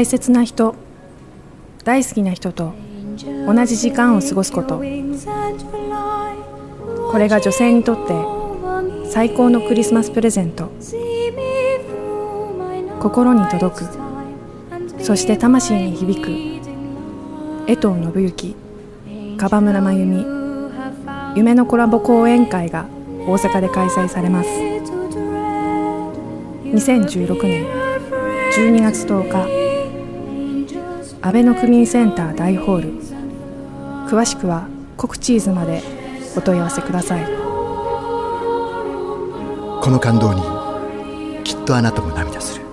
大切な人大好きな人と同じ時間を過ごすこと。これが女性にとって最高のクリスマスプレゼント。心に届く。そして魂に響く。江藤信之樺村真由美。夢のコラボ講演会が大阪で開催されます。2016年12月10日安倍の区民センター大ホール。詳しくはコクチーズまでお問い合わせください。この感動にきっとあなたも涙する。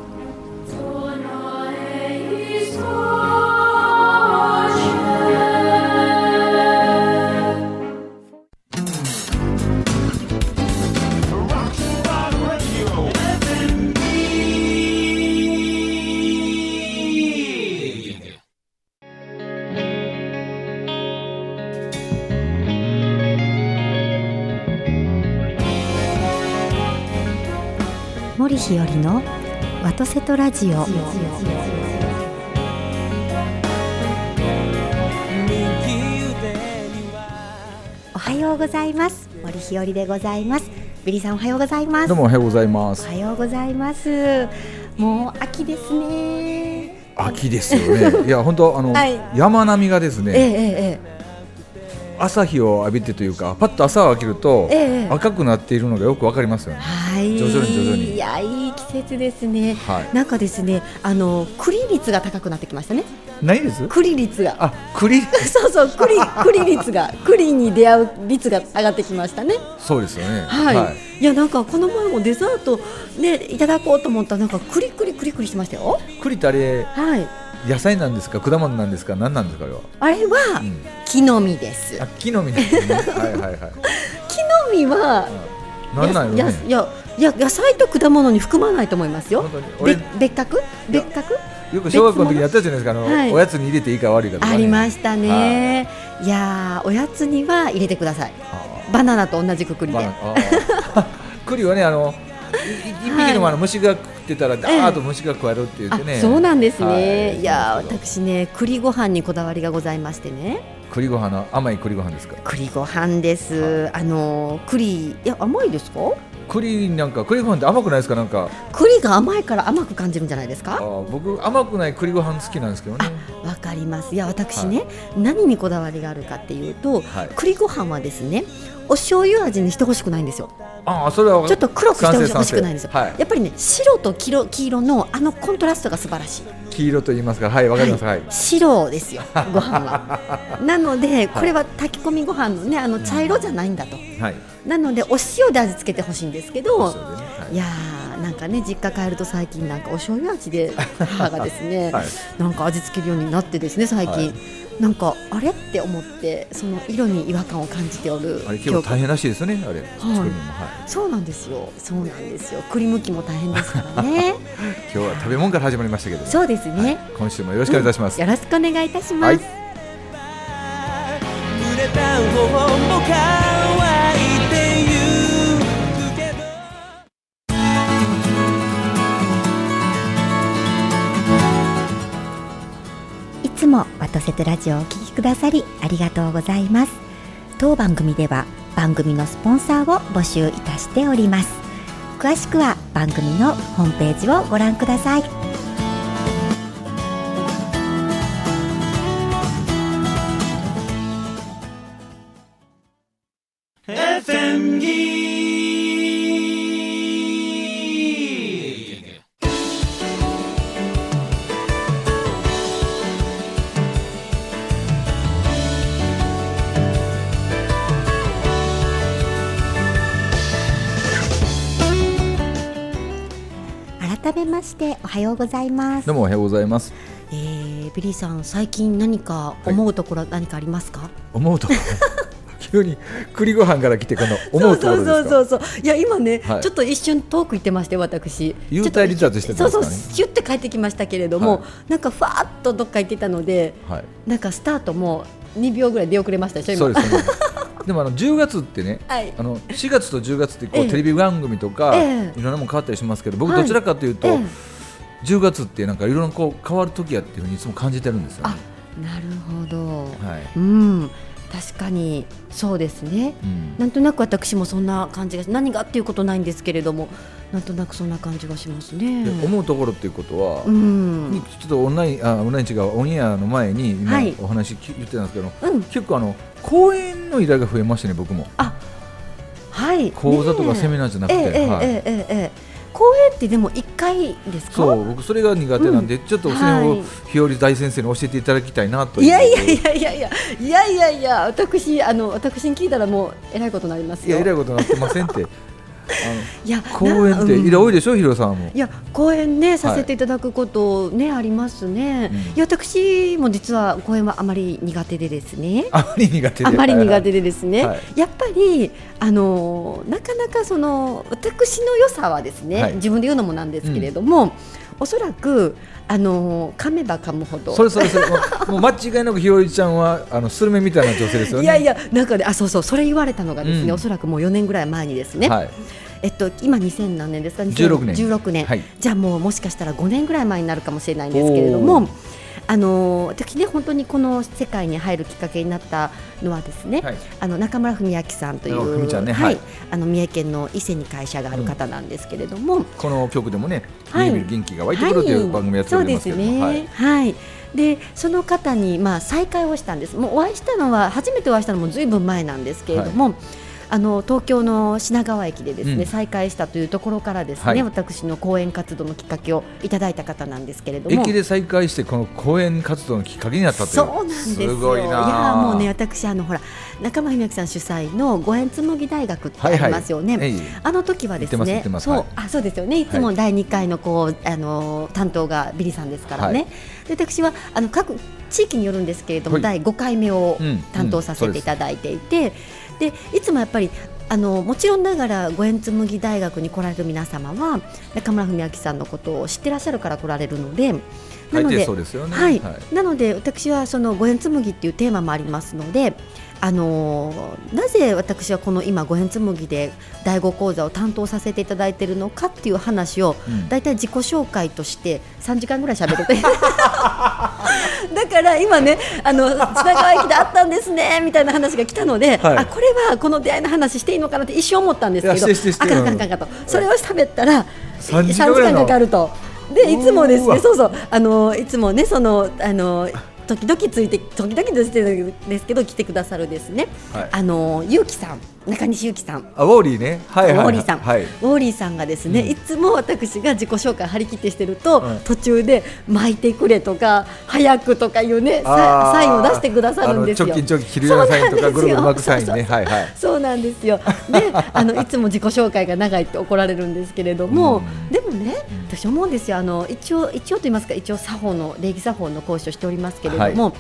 ワトセトラジオ。おはようございます。森日和でございます。ビリーさんおはようございます。どうもおはようございます。お。はようございます。もう秋ですね。秋ですよね。いや本当あの、はい。山並みがですね、ええええ朝日を浴びてというか、パッと朝を開けると、ええ。赤くなっているのがよくわかりますよね。はい。徐々に徐々に。いやいい季節ですね、はい。なんかですねあの栗率が高くなってきましたね。ないです？栗率が。あ、栗。そうそう栗栗率が栗に出会う率が上がってきましたね。そうですよね。はい、い、やなんかこの前もデザートねいただこうと思ったらなんかクリクリクリクリしてましたよ。栗ってあれはい野菜なんですか、果物なんですか、何なんですか？あれは。あれはうん。木の実です、あ、木の実ですね。はいはいはい。木の実はなん。なんやろね。やいやいや野菜と果物に含まないと思いますよ。別格？別格？よく小学校の時にやったじゃないですか。あの、はい。おやつに入れていいか悪いかね。ありましたね、い、やーおやつには入れてください。あバナナと同じくくりで。栗 はねあのいい一匹のあの虫が食ってたらダーッと虫が食われるって言ってね、あそうなんですね、はい。い、や私ね栗ご飯にこだわりがございましてね。栗ご飯の甘い栗ご飯ですか？栗ご飯です、あの栗いや甘いですか？栗なんか栗ご飯って甘くないですか？なんか。栗が甘いから甘く感じるんじゃないですあかー僕甘くない栗ご飯好きなんですけどね。わかります。いや私ね、何にこだわりがあるかっていうと、はい。栗ご飯はですねお醤油味にしてほしくないんですよ。ああそれはちょっと黒くしてほしくないんですよ、はい。やっぱりね白と黄色黄色のあのコントラストが素晴らしい。黄色と言いますかはいわかります。はい、白ですよご飯は。なのでこれは炊き込みご飯のねあの茶色じゃないんだと、はい。なのでお塩で味付けてほしいんですけどね。はい。いやーなんかね実家帰ると最近なんかお醤油味で母がですね、はい。なんか味付けるようになってですね最近、はいなんかあれ？って思ってその色に違和感を感じておるあれ結構大変らしいですよねあれ、作るのもはい。そうなんですよ。そうなんですよ。栗むきも大変ですからね。今日は食べ物から始まりましたけども。そうですね、今週もよろしくお願いいたします、よろしくお願いいたします、はいもワトラジオをお聞きくださりありがとうございます。当番組では番組のスポンサーを募集いたしております。詳しくは番組のホームページをご覧ください。改めましておはようございます。どうもおはようございます。えー、ビリーさん最近何か思うところは何かありますか、思うところ？急に栗ご飯から来てこの思うところですか？そうそうそうそういや今ね、はい。ちょっと一瞬遠く行ってまして私。幽体離脱してたね？そうそうヒュって帰ってきましたけれども、はい。なんかふわっとどっか行ってたのではい。なんかスタートも2秒ぐらい出遅れましたでしょ今。そうですねでもあの10月ってね、はいあの4月と10月ってこう、ええテレビ番組とか、ええいろんなもん変わったりしますけど僕はいどちらかというと、え10月ってなんかいろいろこう変わる時やっていうふうにいつも感じてるんですよね。なるほど。はい。うん、確かにそうですね。うんなんとなく私もそんな感じが何がっていうことないんですけれども、なんとなくそんな感じがしますね。で思うところっていうことは、うん、ちょっとオンラインあオンライン違うオンエアの前に今はいお話き言ってたんですけど、うん、結構あの講演の依頼が増えましたね僕も。はい。講座とかセミナナーじゃなくて、えはい。ええええ公演ってでも一回ですか？そう僕それが苦手なんで、ちょっとそれをはい。日和大先生に教えていただきたいなといやいやいやいやいや。いやいやいや。私あの私に聞いたらもうえらいことになりますよ。いやえらいことになってませんって いや講演ってなうん。多いでしょ、ヒロさんも。いや講演ねさせていただくことね、ありますね、うん。いや私も実は講演はあまり苦手でですね。あまり苦手で。あまり苦手ででですね、はい。やっぱりあのなかなかその私の良さはですね、はい。自分で言うのもなんですけれども、おそらくあの噛めば噛むほど。それそれそれ。もう間違いなくひろりちゃんはあのスルメみたいな女性ですよね。いやいやなんかねあそうそうそれ言われたのがですね、うん。おそらくもう4年ぐらい前にですね、はい。えっと今2000何年ですか？16年。16年、はい。じゃあもうもしかしたら5年ぐらい前になるかもしれないんですけれどもあの私ね本当にこの世界に入るきっかけになったのはですね、はい。あの中村文明さんといあうははい。い。あの三重県の伊勢に会社がある方なんですけれども、この曲でもね、はい。見る元気が湧いてくるという番組やっておりますけども、そうですね。はい。はい。でその方にまあ再会をしたんです。もうお会いしたのは初めてお会いしたのもずいぶん前なんですけれども。あの東京の品川駅でですね、うん。再会したというところからですね、はい。私の講演活動のきっかけをいただいた方なんですけれども。駅で再会してこの講演活動のきっかけになったという。そうなんですよ。ごいやもうね私あのほら中間文明さん主催の五円紬大学ってありますよね、はいはいあの時はですねそう、あそうですよね。い。つも第2回のこう、あの担当がビリさんですからね、はい。で私はあの各地域によるんですけれども、はい。第5回目をうん。担当させていただいていて、でいつもやっぱりあのもちろんながら五円紬大学に来られる皆様は中村文明さんのことを知ってらっしゃるから来られるのでなのでね。はい、はい。なので私はその五円紬っていうテーマもありますので、あのーなぜ私はこの今五円紬で第五講座を担当させていただいているのかっていう話を、うん。だいたい自己紹介として3時間ぐらい喋ると だから今ねあの品川駅であったんですねみたいな話が来たので、はい。あこれはこの出会いの話していいのかなって一瞬思ったんですけどあかんあかんあかんあかんと。それを喋ったら3 3時間かかると。でいつもですねそうそう。あのいつもねそのあの時々ついて時々ですですけど来てくださるですね、はい。あのゆうきさん中西ゆうきさん。あウォーリーね。はいはいはい。ウォーリーさん、はい。ウォーリーさんがですね、うん。いつも私が自己紹介張り切ってしてると、うん。途中で巻いてくれとか早くとかいうねサインを出してくださるんですよ。チョキチョキ切るようなサインとかぐるぐる巻くサインね。はいはい。そうなんですよ。で、あのいつも自己紹介が長いって怒られるんですけれども、うん。でもね、私思うんですよ。あの一応一応と言いますか、一応作法の礼儀作法の講師をしておりますけれども、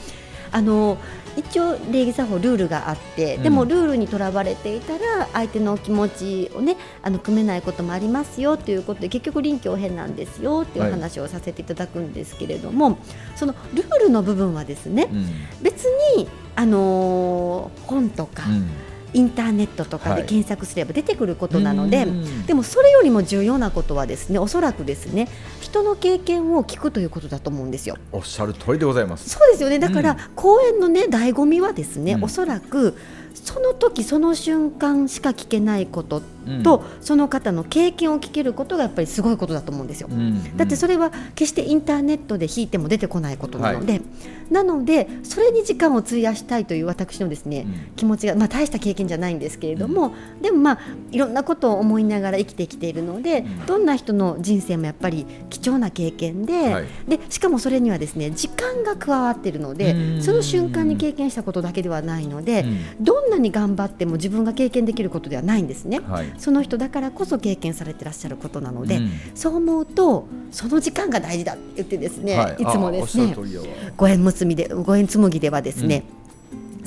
あの一応礼儀作法ルールがあって、うん。でもルールにとらわれていたら相手の気持ちをねあの組めないこともありますよということで結局臨機応変なんですよっていう話をさせていただくんですけれども、そのルールの部分はですね、うん。別にあのー本とか、うんインターネットとかではい。検索すれば出てくることなので、うん。でもそれよりも重要なことはですねおそらくですね人の経験を聞くということだと思うんですよ。おっしゃる通りでございます。そうですよね。だから、うん。講演のね醍醐味はですね、うん。おそらくその時その瞬間しか聞けないことうんと、その方の経験を聞けることがやっぱりすごいことだと思うんですよ。うんだってそれは決してインターネットで弾いても出てこないことなので、なのでそれに時間を費やしたいという私のですね、うん。気持ちが、まあ、大した経験じゃないんですけれども、でもまあいろんなことを思いながら生きてきているので、ん。どんな人の人生もやっぱり貴重な経験で,、はい。でしかもそれにはですね時間が加わっているのでうん。その瞬間に経験したことだけではないので、うん。どんなに頑張っても自分が経験できることではないんですね。はいその人だからこそ経験されてらっしゃることなので、うん。そう思うとその時間が大事だって言ってですね、はいい、つもですねあおっしゃる通りやわ五円結びで五円紬ではですね、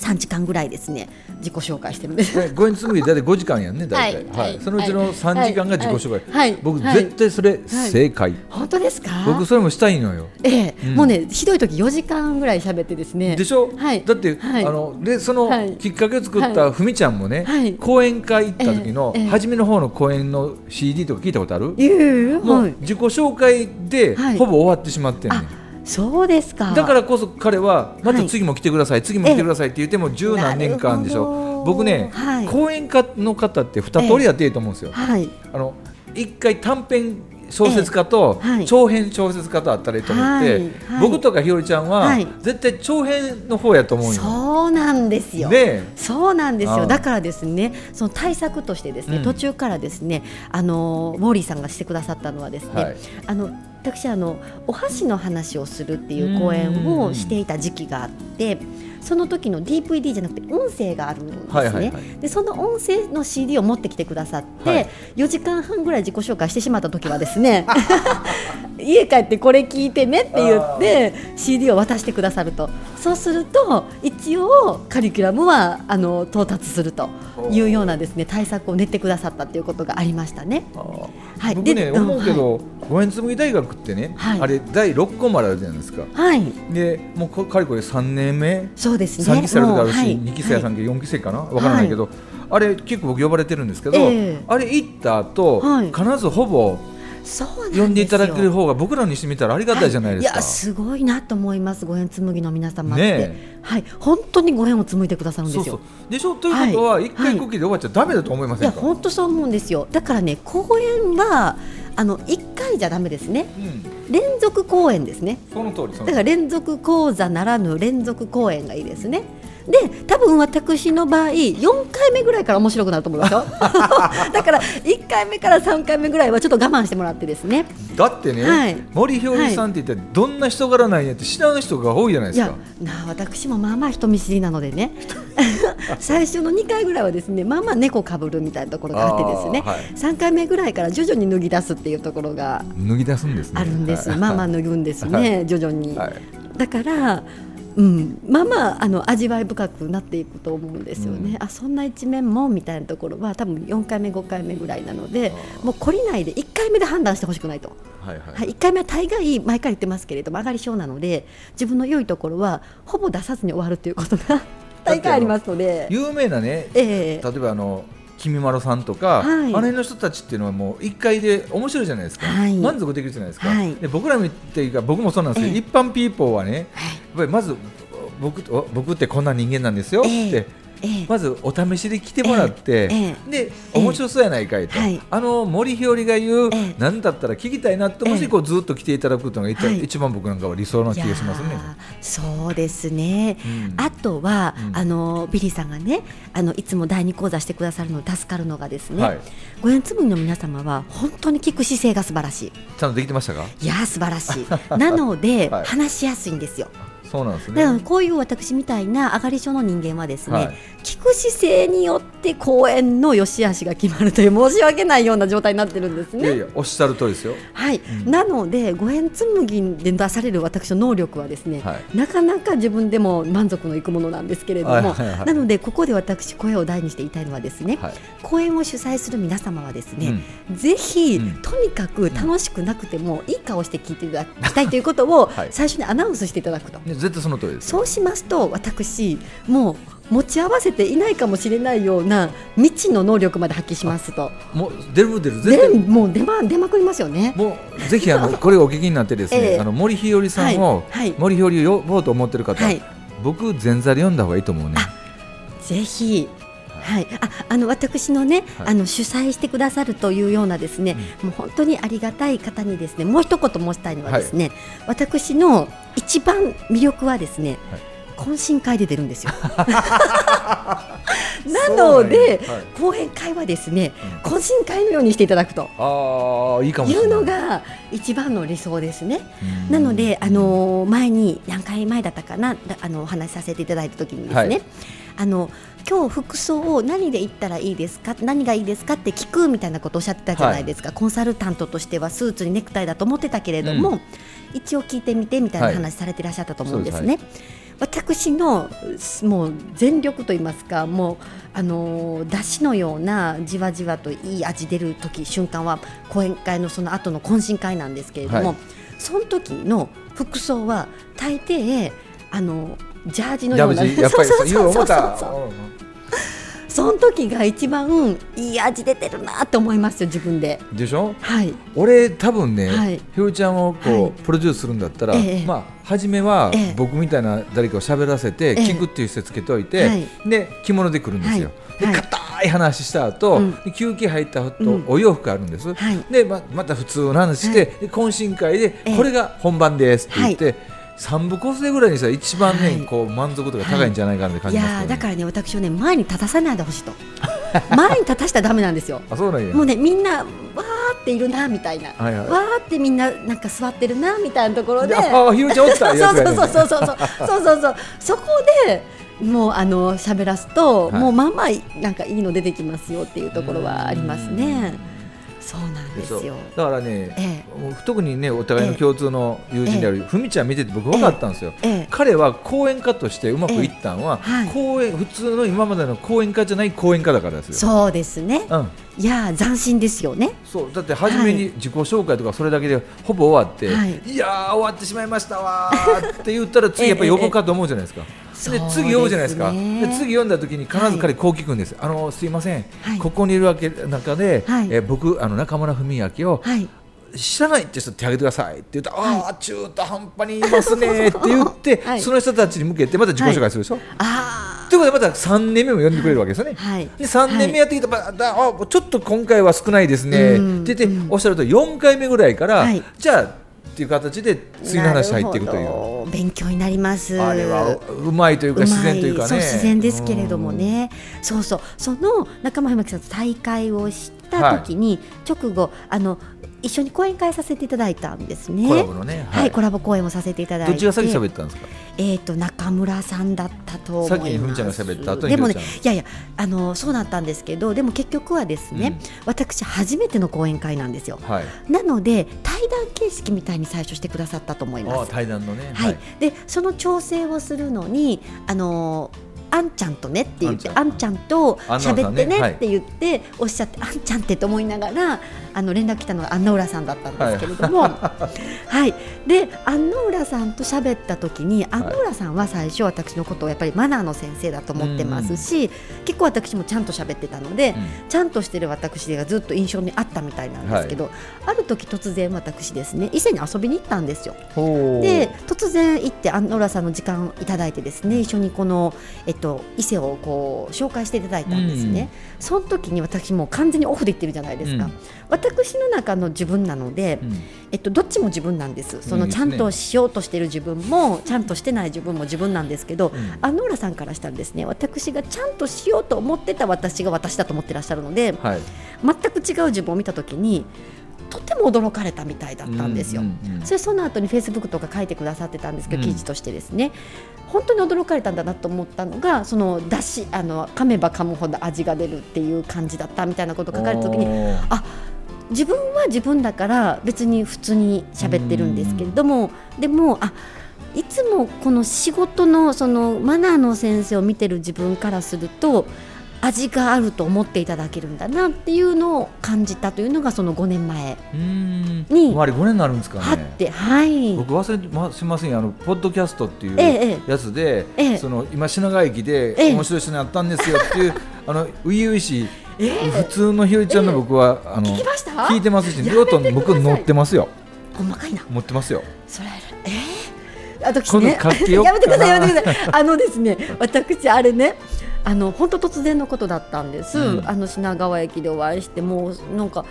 3時間ぐらいですね。自己紹介してるんです。ね五円紡ぎ大体5時間やんね大体、はい。はい。そのうちの3時間が自己紹介、はい。はい。僕はい。絶対それ正解、本当ですか？僕それもしたいのよ。ええ。うん。もうねひどい時4時間ぐらい喋ってですね。でしょ、はい。だって、はい。あのでそのはい。きっかけを作ったふみちゃんもね、はい。講演会行った時の、ええ。ええ。初めの方の講演の CD とか聞いたことある、いえもうはい。自己紹介で、はい。ほぼ終わってしまってんねん。あそうですか。だからこそ彼はまたはい次も来てください、次も来てくださいって言っても十何年間でしょ。僕ね、はい。講演家の方って二通りやっていいと思うんですよ、はい。あの一回短編小説家と長編小説家とあったらいいと思って、はいはい僕とかひよりちゃんは、はい絶対長編の方やと思うよ。そうなんですよ。ねそうなんですよ。だからですね、その対策としてですね、うん途中からですね、あのウォーリーさんがしてくださったのはですね、はいあの私あのお箸の話をするっていう講演をしていた時期があって。その時の DVD じゃなくて音声があるんですね、はいはいはい。でその音声の CD を持ってきてくださって、はい4時間半ぐらい自己紹介してしまった時はですね 家帰ってこれ聞いてねって言って CD を渡してくださるとそうすると一応カリキュラムはあの到達するというようなですね対策を練ってくださったということがありましたね。はい、僕ねで思うけど、五円紡ぎ大学ってね、はい。あれ第六個まであるじゃないですか。はい、でもうこかれこれ三年目、そうですね。三期生ある時あるし、二期生や三期四期生かな？わからないけど、あれ結構僕呼ばれてるんですけど、ええ。あれ行った後、はい。必ずほぼ呼んでいただける方が僕らにしてみたらありがたいじゃないですか。いやすごいなと思います。ご縁紡ぎの皆様って、ねはい本当にご縁を紡いでくださるんですよ。でしょ？ということははい一回こきで終わっちゃダメだと思いまいやせんか？本当そう思うんですよ。だからね公演はあの一回じゃダメですね。うん、連続公演ですね。その通りだから連続講座ならぬ連続公演がいいですね。で多分私の場合4回目ぐらいから面白くなると思いますよ。だから1回目から3回目ぐらいはちょっと我慢してもらってですね。だってね、はい。森ひよりさんって言ったらどんな人柄なんやって知らん人が多いじゃないですか。なあ私もまあまあ人見知りなのでね。最初の2回ぐらいはですねまあまあ猫かぶるみたいなところがあってですね、はい。3回目ぐらいから徐々に脱ぎ出すっていうところが脱ぎ出すんですね。あるんです、はいまあまあ脱ぐんですね、は徐々に、はい。だから、うん、まあまああの味わい深くなっていくと思うんですよね、うん。あそんな一面もみたいなところは多分4回目5回目ぐらいなのでもう懲りないで1回目で判断してほしくないと。はいはい。はい、1回目は大概毎回言ってますけれども上がり症なので自分の良いところはほぼ出さずに終わるということが大概ありますので。有名なね、ええ。例えばあの君まろさんとか、はい。あの辺の人たちっていうのはもう一回で面白いじゃないですか、はい。満足できるじゃないですか、はい。で僕らみっていうか僕もそうなんですけど、ええ。一般ピーポーはねやっぱりまず僕と僕ってこんな人間なんですよって、まずお試しで来てもらって、ええ。で面白そうやないかいと、はい。あの森ひよりが言う、ええ。なんだったら聞きたいなってもしこうずっと来ていただくのが一,、はい。一番僕なんかは理想の気がしますね。そうですね、うん。あとは、うん。あのビリーさんがねあのいつも第二講座してくださるの助かるのがですね、はい。ご縁つむぎの皆様は本当に聞く姿勢が素晴らしい。ちゃんとできてましたか？いやー素晴らしい。なので、はい。話しやすいんですよそうなんですね。こういう私みたいな上がり症の人間はですね、はい聞く姿勢によって公演の良し悪しが決まるという申し訳ないような状態になってるんですね。いやいやおっしゃる通りですよ。はい、うんなので五円紡ぎで出される私の能力はですね、はいなかなか自分でも満足のいくものなんですけれども、はいはいはいなのでここで私声を大にして言いたいのはですね、はい。公演を主催する皆様はですね、ぜひ、うんとにかく楽しくなくてもいい顔して聞いていただきたいということをはい最初にアナウンスしていただくと。ね絶対その通りです。そうしますと私もう持ち合わせていないかもしれないような未知の能力まで発揮しますと。もう出る出る絶で対もう出ま出まくりますよね。もうぜひあのこれをお聞きになってですね、ええ。あの森ひよりさんを、はいはい。森ひよりを呼ぼうと思ってる方、はい。僕前座で読んだ方がいいと思うね。ぜひ。はい、ああの私のね、はい。あの主催してくださるというようなですね、もう本当にありがたい方にですねもう一言申したいのはですね、私の一番魅力はですね、懇親会で出るんですよ。なので、そうなんや。はい。講演会はですね、懇親会のようにしていただくとああいいかもしい。う。のが一番の理想ですね。うん。なので、あの前に何回前だったかなだあのお話しさせていただいた時にですね、はい。あの今日服装を何で行ったらいいですか何がいいですかって聞くみたいなことをおっしゃってたじゃないですか、コンサルタントとしてはスーツにネクタイだと思ってたけれども、一応聞いてみてみたいなはい話されていらっしゃったと思うんですそうね。私のもう全力と言いますかもうあのー出汁のようなじわじわといい味出る時瞬間は講演会のその後の懇親会なんですけれども、はい。その時の服装は大抵あのジャージのようなジャブジやっぱり そうそうそうそうその時が一番いい味出てるなって思いますよ自分で。うんでしょ？はい。俺多分ね、はい。ひよりちゃんをこう、はい。プロデュースするんだったら、ええ。まあ初めはええ。僕みたいな誰かを喋らせて、ええ。聞くっていう施つけといて、はい。で着物で来るんですよ。で硬い話した後、うん。で休憩入った後、うん。お洋服あるんです。はい。でままた普通の話して、で懇親会で、ええ。これが本番ですって言って。三部構成ぐらいにしたら一番ね、はい。こう満足度が高いんじゃないかなって感いじますけどね。やーだからね私はね前に立たさないでほしいと。前に立たしたらダメなんですよ。あそうなんや。もうねみんなわーっているなみたいな、はいはい。わーってみんななんか座ってるなみたいなところで。でああひよりちゃんおったそうそうそうそうそうそう。そうそうそこでもうあの喋らすと、はい。もうまあまあなんかいいの出てきますよっていうところはありますねそうなんですよ。だからね、えもう特にねお互いの共通の友人であるふみちゃん見てて僕分かったんですよ、ええ。彼は講演家としてうまくいったのは、ええ。はい。講演普通の今までの講演家じゃない講演家だからですよ。そうですね。うん、いやー斬新ですよね。そう。だって初めに自己紹介とかそれだけでほぼ終わって、はい。い、やー終わってしまいましたわーって言ったら次やっぱり呼ぼうかと思うじゃないですか。ええで次呼ぶじゃないですか。ですねで次読んだ時に必ず彼こう聞くんです、あのすいません、はい。ここにいるわけ中で、はい。えー僕あの中村文明を、はい。知らないって人手挙げてくださいって言ったら、ああ中途半端にいますねって言って、はい。その人たちに向けてまた自己紹介するでしょ、あということでまた3年目も呼んでくれるわけですよね。はい。で3年目やってきたら、だあちょっと今回は少ないですね、うん。って言って、おっしゃると4回目ぐらいから、はい。じゃあっていう形で次の話入っていくという。勉強になります。あれはうまいというかうま自然というかね。そう自然ですけれどもね、そうそう。その仲間文明さんと大会をした時に、直後あの一緒に講演会させていただいたんですね。コラボのねはい、コラボ講演をさせていただいて。どっちが先喋ったんですか？えー、と中村さんだったと思います。先にふみちゃんが喋った後にでもねいやいやあのそうだったんですけどでも結局はですね、私初めての講演会なんですよ。はい。なので対談形式みたいに最初してくださったと思います。対談のね。はい、でその調整をするのにあのあんちゃんとねって言ってあんちゃんと喋ってねって言っておっしゃって、あんちゃんってと思いながらあの連絡来たのが安野浦さんだったんですけれども、はい。で安野浦さんと喋った時に安野浦さんは最初私のことをやっぱりマナーの先生だと思ってますし、結構私もちゃんと喋ってたので、ちゃんとしてる私がずっと印象にあったみたいなんですけど、ある時突然私ですね伊勢に遊びに行ったんですよ。で突然行って安野浦さんの時間いただいてですね一緒にこの、えっと、伊勢をこう紹介していただいたんですね、その時に私もう完全にオフで行ってるじゃないですか、うん私の中の自分なので、うん。えっと、どっちも自分なんです。そのちゃんとしようとしてる自分もちゃんとしてない自分も自分なんですけど、ん。安野浦さんからしたらですね。私がちゃんとしようと思ってた私が私だと思ってらっしゃるのではい。全く違う自分を見た時にとても驚かれたみたいだったんですよ。うんうんうんそれその後にフェイスブックとか書いてくださってたんですけど、うん。記事としてですね。本当に驚かれたんだなと思ったのがそのだしあの噛めば噛むほど味が出るっていう感じだったみたいなことを書かれた時にあ自分は自分だから別に普通に喋ってるんですけれどもでもあいつもこの仕事のそのマナーの先生を見てる自分からすると味があると思っていただけるんだなっていうのを感じたというのがその5年前にあれ5年になるんですかね。はって、はい。僕忘れましませんよあのポッドキャストっていうええええ。やつで、ええ。その今品川駅でええ。面白い人に会ったんですよっていう、あの初々しい、普通のひよりちゃんの僕は、あの聞聞いてますし両と僕乗ってますよ。ほんまかいな。持ってますよ。それえー、私ね。やめてくださいやめてください。あのですね私あれねあの本当突然のことだったんです、うん。あの品川駅でお会いしてもうなんか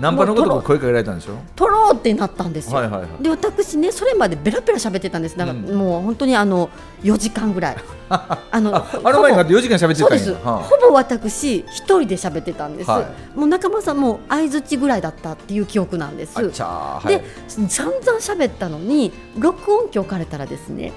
ナンパのことも声かけられたんでしょ？撮ろうってなったんですよ、はいはいはい。で私ねそれまでベラベラ喋ってたんです。なんか、うん。もう本当にあの4時間ぐらい。あのああの前になって4時間喋ってそうです、たんやはあ。ほぼ私一人で喋ってたんです、はもう仲間さんも相づちぐらいだったっていう記憶なんです。あっちゃーはい。で散々喋ったのに録音機置かれたらですね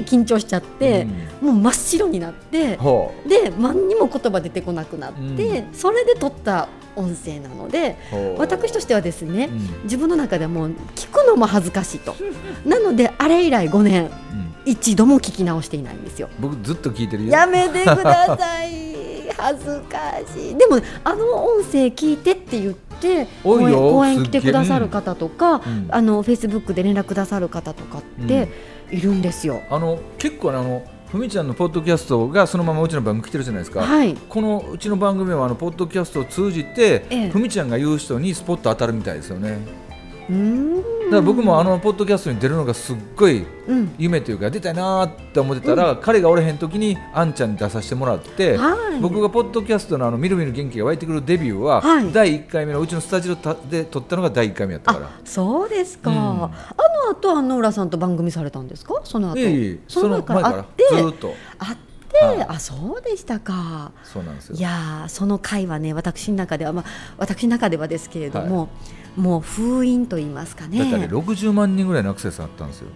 って緊張しちゃって、もう真っ白になってほで何にも言葉出てこなくなって、うそれで撮った音声なので私としてはですね、うん。自分の中ではもう聞くのも恥ずかしいと。なのであれ以来5年うん。一度も聞き直していないんですよ。僕ずっと聞いてるよ。やめてください。恥ずかしい。でもあの音声聞いてって言って多いよ公演公演来てくださる方とか、うん。あのフェイスブックで連絡くださる方とかっているんですよ。あの結構ねあのふみちゃんのポッドキャストがそのままうちの番組来てるじゃないですか、はい。このうちの番組はあのポッドキャストを通じて、ええ。ふみちゃんが言う人にスポット当たるみたいですよねだから僕もあのポッドキャストに出るのがすっごいうん。夢というか出たいなーって思ってたら、彼がおれへん時にあんちゃんに出させてもらって、はい。僕がポッドキャストのあのみるみる元気が湧いてくるデビューは、はい。第1回目のうちのスタジオで撮ったのが第1回目やったから。あそうですか、うん。あの後あの浦さんと番組されたんですか？その後。いえその前から。ずーっと。あって、はい。あそうでしたか。そうなんですよ。いやーその回はね私の中では、まあ、私の中ではですけれども、もう封印と言いますかね。だってあれ60万人ぐらいのアクセスあったんですよ。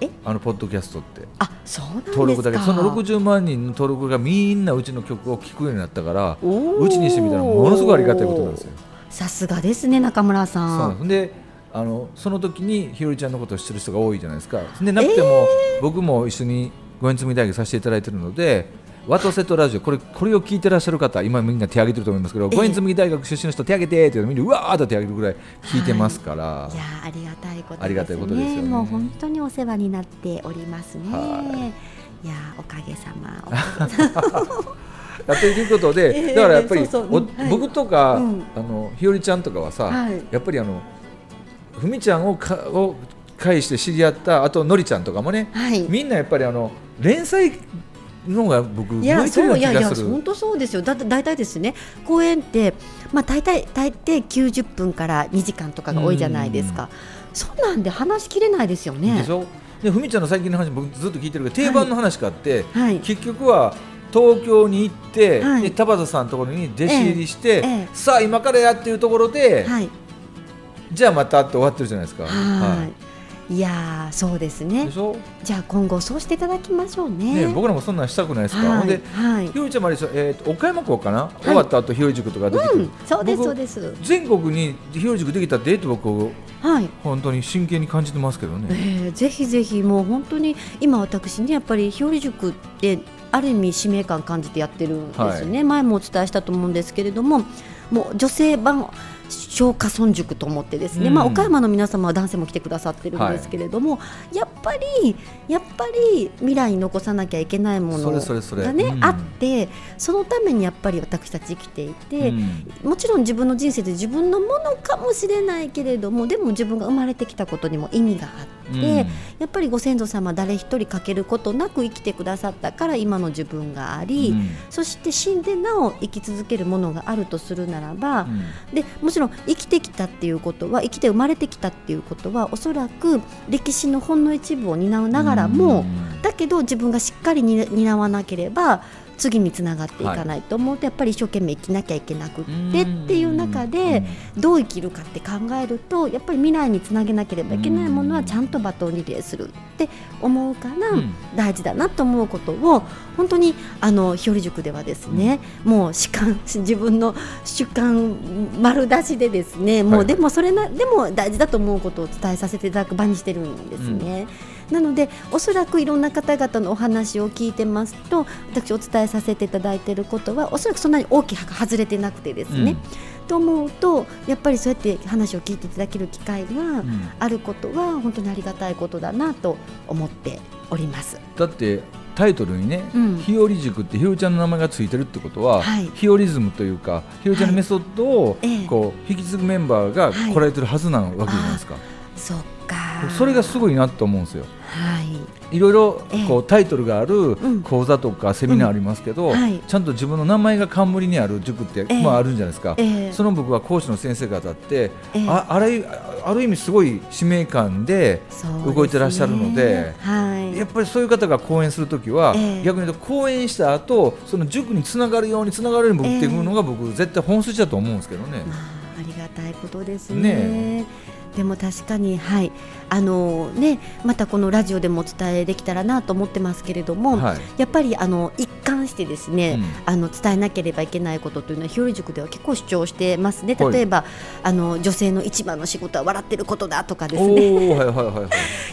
え？あのポッドキャストって。あそうなんですか。登録だけ。その60万人の登録がみんなうちの曲を聴くようになったからうちにしてみたらものすごいありがたいことなんですよ。さすがですね中村さそうなんであのその時にひよりちゃんのことを知ってる人が多いじゃないですか。でなくても、僕も一緒にご縁積み大学させていただいているのでワトセットラジオこれこれを聞いてらっしゃる方今みんな手挙げてると思いますけどえご縁積み大学出身の人手挙げてって言うとみんなうわーっと手挙げるぐらい聞いてますから、いやーありがたいことですね。ありがたいことですよね。もう本当にお世話になっておりますね、、はい。やーおかげさま。やっていくことで、ええだからやっぱり、僕とか、うん。あのひよりちゃんとかはさ、はい。やっぱりあのふみちゃんをかを介して知り合ったあとのりちゃんとかもね、はい。みんなやっぱりあの連載のが僕向いやそうういやいや。本当そうですよ。だって大体ですね。公演ってまあ大体大抵90分から2時間とかが多いじゃないですか。そんなんで話しきれないですよね。でしょ？でふみちゃんの最近の話僕ずっと聞いてるけど定番の話があって、はい。結局は東京に行って、はい。で田畑さんのところに弟子入りして、ええさあ今からやっていうところで、はい。じゃあまたって終わってるじゃないですか。はいいやーそうですね。でしょ？じゃあ今後そうしていただきましょうね。ね、僕らもそんなんしたくないですか、はいほんで、はい。ひよりちゃんもあれでしょ、えーと、岡山校かな、終わった後ひより塾とか出てくる、うんそうです僕そうです。全国にひより塾できたってええって僕、はい。本当に真剣に感じてますけどね。えーぜひぜひもう本当に今私ねやっぱり日和塾ってある意味使命感感じてやってるんですね、前もお伝えしたと思うんですけれどももう女性版小華村塾と思ってですね、うん。まあ、岡山の皆様は男性も来てくださってるんですけれども、やっぱりやっぱり未来に残さなきゃいけないものそれそれそれ。がねうん。あってそのためにやっぱり私たち生きていて、うん。もちろん自分の人生で自分のものかもしれないけれどもでも自分が生まれてきたことにも意味があって、うん。やっぱりご先祖様誰一人欠けることなく生きてくださったから今の自分があり、うん。そして死んでなお生き続けるものがあるとするならば、うん。でもちろん生きてきたっていうことは生きて生まれてきたっていうことはおそらく歴史のほんの一部を担うながらも、うん。だけど自分がしっかりに担わなければ次につながっていかないと思うと、やっぱり一生懸命生きなきゃいけなくってっていう中でどう生きるかって考えるとやっぱり未来につなげなければいけないものはちゃんとバトンリレーするって思うから、うん。大事だなと思うことを本当にあの日和塾ではですね、もう主観自分の主観丸出しでですねもはい。うでもそれなでも大事だと思うことを伝えさせていただく場にしてるんですね。なのでおそらくいろんな方々のお話を聞いてますと私お伝えさせていただいていることはおそらくそんなに大きく外れてなくてですね、と思うとやっぱりそうやって話を聞いていただける機会がうん。あることは本当にありがたいことだなと思っております。だってタイトルにね、うん。ひより塾ってひよりちゃんの名前がついてるってことは、はい。ひよリズムというかひよりちゃんのメソッドをええ。こう引き継ぐメンバーがはい。来られてるはずなわけじゃないですか、そっかそれがすごいなと思うんですよ。はい。いろいろええ。こうタイトルがあるん。講座とかセミナーありますけど、ちゃんと自分の名前が冠にある塾って、ええ。まあ、あるんじゃないですか、ええ。その僕は講師の先生方って、ええ。ああれある意味すごい使命感で動いてらっしゃるのではい。やっぱりそういう方が講演するときは、ええ。逆に言うと講演した後その塾につながるようにつながるように持っていくのが僕、絶対本筋だと思うんですけどね。まあ、ありがたいことですね。ね。でも確かにはい。あのねまたこのラジオでもお伝えできたらなと思ってますけれども、はい。やっぱりあの一貫してですね、うん。あの伝えなければいけないことというのは日和塾では結構主張してますね。はい。例えば、あの女性の一番の仕事は笑ってることだとかですおね。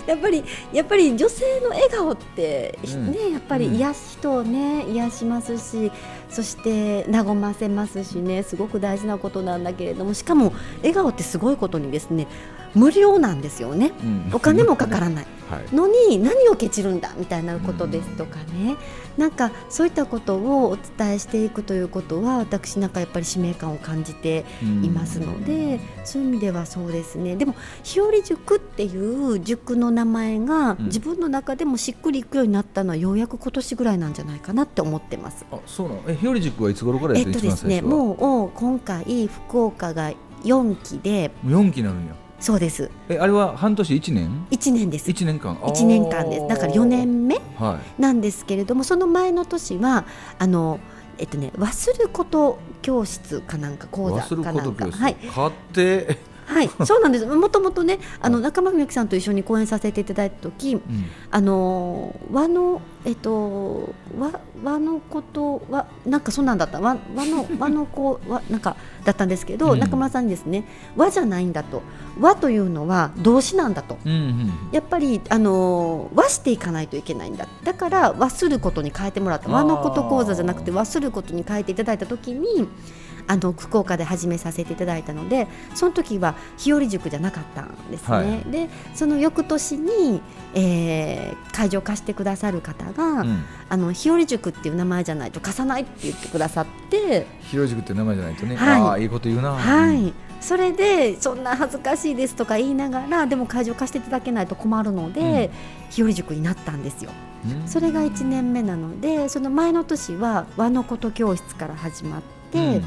やっぱりやっぱり女性の笑顔って、うん。ねやっぱり癒し人をね癒しますしそして和ませますしねすごく大事なことなんだけれどもしかも笑顔ってすごいことにですね無料なんですよね。うん。お金もかからない。はい。のに何をケチるんだみたいなことですとかね、なんかそういったことをお伝えしていくということは私なんかやっぱり使命感を感じていますので、そういう意味ではそうですね。でも日和塾っていう塾の名前がうん。自分の中でもしっくりいくようになったのはようやく今年ぐらいなんじゃないかなって思ってます。あそうなの？え日和塾はいつ頃からやってえっとですねもう今回福岡が4期で4期になるんやそうです。えあれは半年1年？1年です。1年間。1年間です。だから4年目はなんですけれどもその前の年はあのえっとね忘ること教室かなんかい講座かなんか。こと教室。はい。買ってはい そうなんです。もともとねあのはい中間文明さんと一緒に講演させていただいた時うん。あの和のえっと和和のことはなんかそんなんだった。和和の 和の子はなんかだったんですけど、うん。中村さんにですね和じゃないんだと。和というのは動詞なんだと。うんうんやっぱりあの和していかないといけないんだ。だから和することに変えてもらった。和のこと講座じゃなくて和することに変えていただいた時にあの福岡で始めさせていただいたのでその時は日和塾じゃなかったんですね、はい。でその翌年に、えー会場を貸してくださる方が、うん。あの日和塾っていう名前じゃないと貸さないって言ってくださって、日和塾って名前じゃないとね、はい。ああいいこと言うな。はい、それでそんな恥ずかしいですとか言いながらでも会場貸していただけないと困るので、日和塾になったんですよ。うん。それが1年目なのでその前の年は和のこと教室から始まって、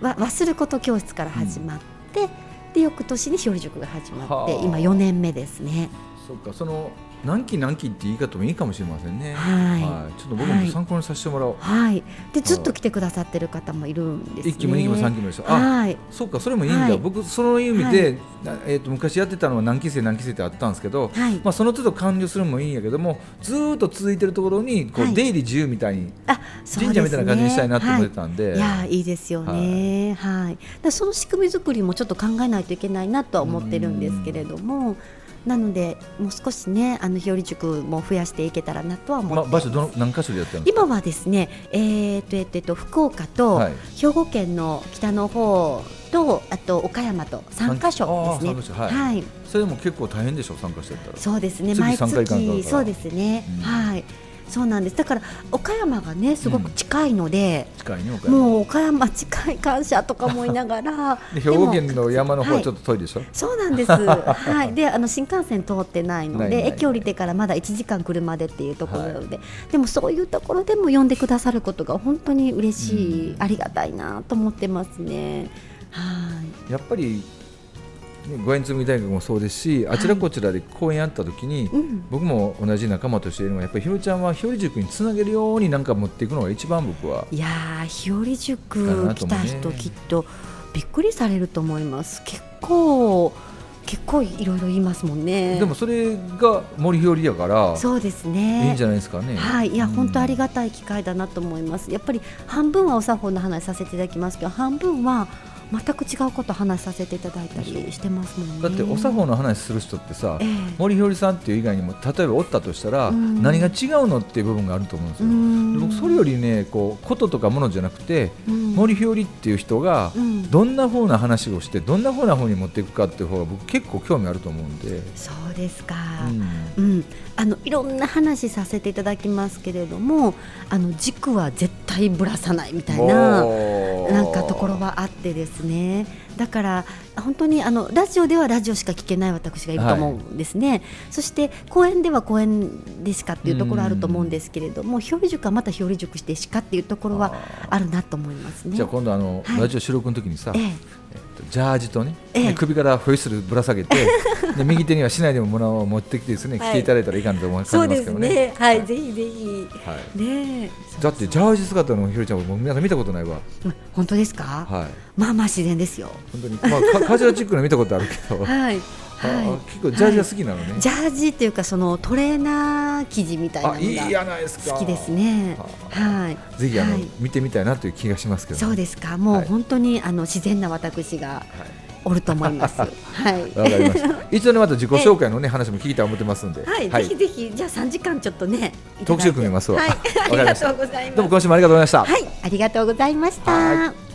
わ忘ること教室から始まって、で翌年に日和塾が始まってはあ今4年目ですね。そっかその何期何期って言い方もいいかもしれませんね。はい。ちょっと僕も参考にさせてもらおう、はい、でずっと来てくださってる方もいるんですね。一期も二期も三期もでしょあはい、そうかそれもいいんだ、はい。僕そういう意味で、なえー、と昔やってたのは何期生何期生ってあったんですけど、はい。まあ、その都度完了するのもいいんやけどもずーっと続いてるところにこう、はい。出入り自由みたいにあ、そう神社みたいな感じにしたいなって思ってたんで、はい、いやいいですよね。はい。だその仕組み作りもちょっと考えないといけないなとは思ってるんですけれども、なのでもう少しねあの日和塾も増やしていけたらなとは思ってまあ。場所どの何箇所でやってるんですか？今はですね、えー、とえっとえっと福岡とはい兵庫県の北の方とあと岡山と三箇所ですね。はいはい。それでも結構大変でしょ参加してったらそうですね。次毎月そうですね。うんはい。そうなんです。だから岡山がねすごく近いので。近いね岡山。もう岡山近い感謝とか思いながら で兵庫県の山の方ははいちょっと遠いでしょ、そうなんです。はい。であの新幹線通ってないので駅降りてからまだ1時間車でっていうところなので、でもそういうところでも呼んでくださることが本当に嬉しい、うん。ありがたいなと思ってますね。はい。やっぱり、ね、ご縁積み大学もそうですしあちらこちらで講演やった時に、うん。僕も同じ仲間としているのはやっぱりひろちゃんはひろり塾につなげるようになんか持っていくのが一番僕はいやー日和か塾来た人きっとびっくりされると思います。結構結構いろいろ言いますもんね。でもそれが森ひよりやからそうですね。いいんじゃないですかね。はい、いや、うん。本当ありがたい機会だなと思います。やっぱり半分はお作法の話させていただきますけど、半分は全く違うこと話させていただいたりしてますもんね。だってお作法の話する人ってさ、ええ森ひよりさんっていう以外にも例えばおったとしたら、うん何が違うのっていう部分があると思うんですうよ。んで僕それよりねこうこととかものじゃなくて、うん森ひよりっていう人がうんどんな風な話をしてどんな風な方に持っていくかっていう方が僕結構興味あると思うんで。そうですか。うんうん、あのいろんな話させていただきますけれども、あの軸は絶対ぶらさないみたいな。なんかところはあってですね。だから本当にあのラジオではラジオしか聞けない私がいると思うんですね、そして公演では公演でしかっていうところあると思うんですけれども表裏塾はまた表裏塾してしかっていうところはあるなと思いますね。じゃあ今度あの、はい。ラジオ収録の時にさ、ええ。えっとジャージとね、ええ。で首からホイッスルぶら下げて で右手には市内でもものを持ってきてですね、はい。着ていただいたらいいかなと思いますけどね。ですね。はい、ぜひぜひ。はい。ねえ。だってジャージ姿のひろちゃんはもう皆さん見たことないわ。ま本当ですか、はい。まあまあ自然ですよ。本当に。まあカカジュアルチックな見たことあるけど、はい結構ジャージが好きなのね、い。ジャージっていうかそのトレーナー生地みたいなのが好きですね。はい。ぜひあの、はい。見てみたいなという気がしますけど、そうですか。もうはい。本当にあの自然な私がおると思います。はい。わかりました。一度ねまた自己紹介のね話も聞いと思ってますんで、はい、ぜひぜひじゃあ3時間ちょっとね特集組みますわ。はい。ありがとうございます。どうも今週もありがとうございました。はい。ありがとうございました。はい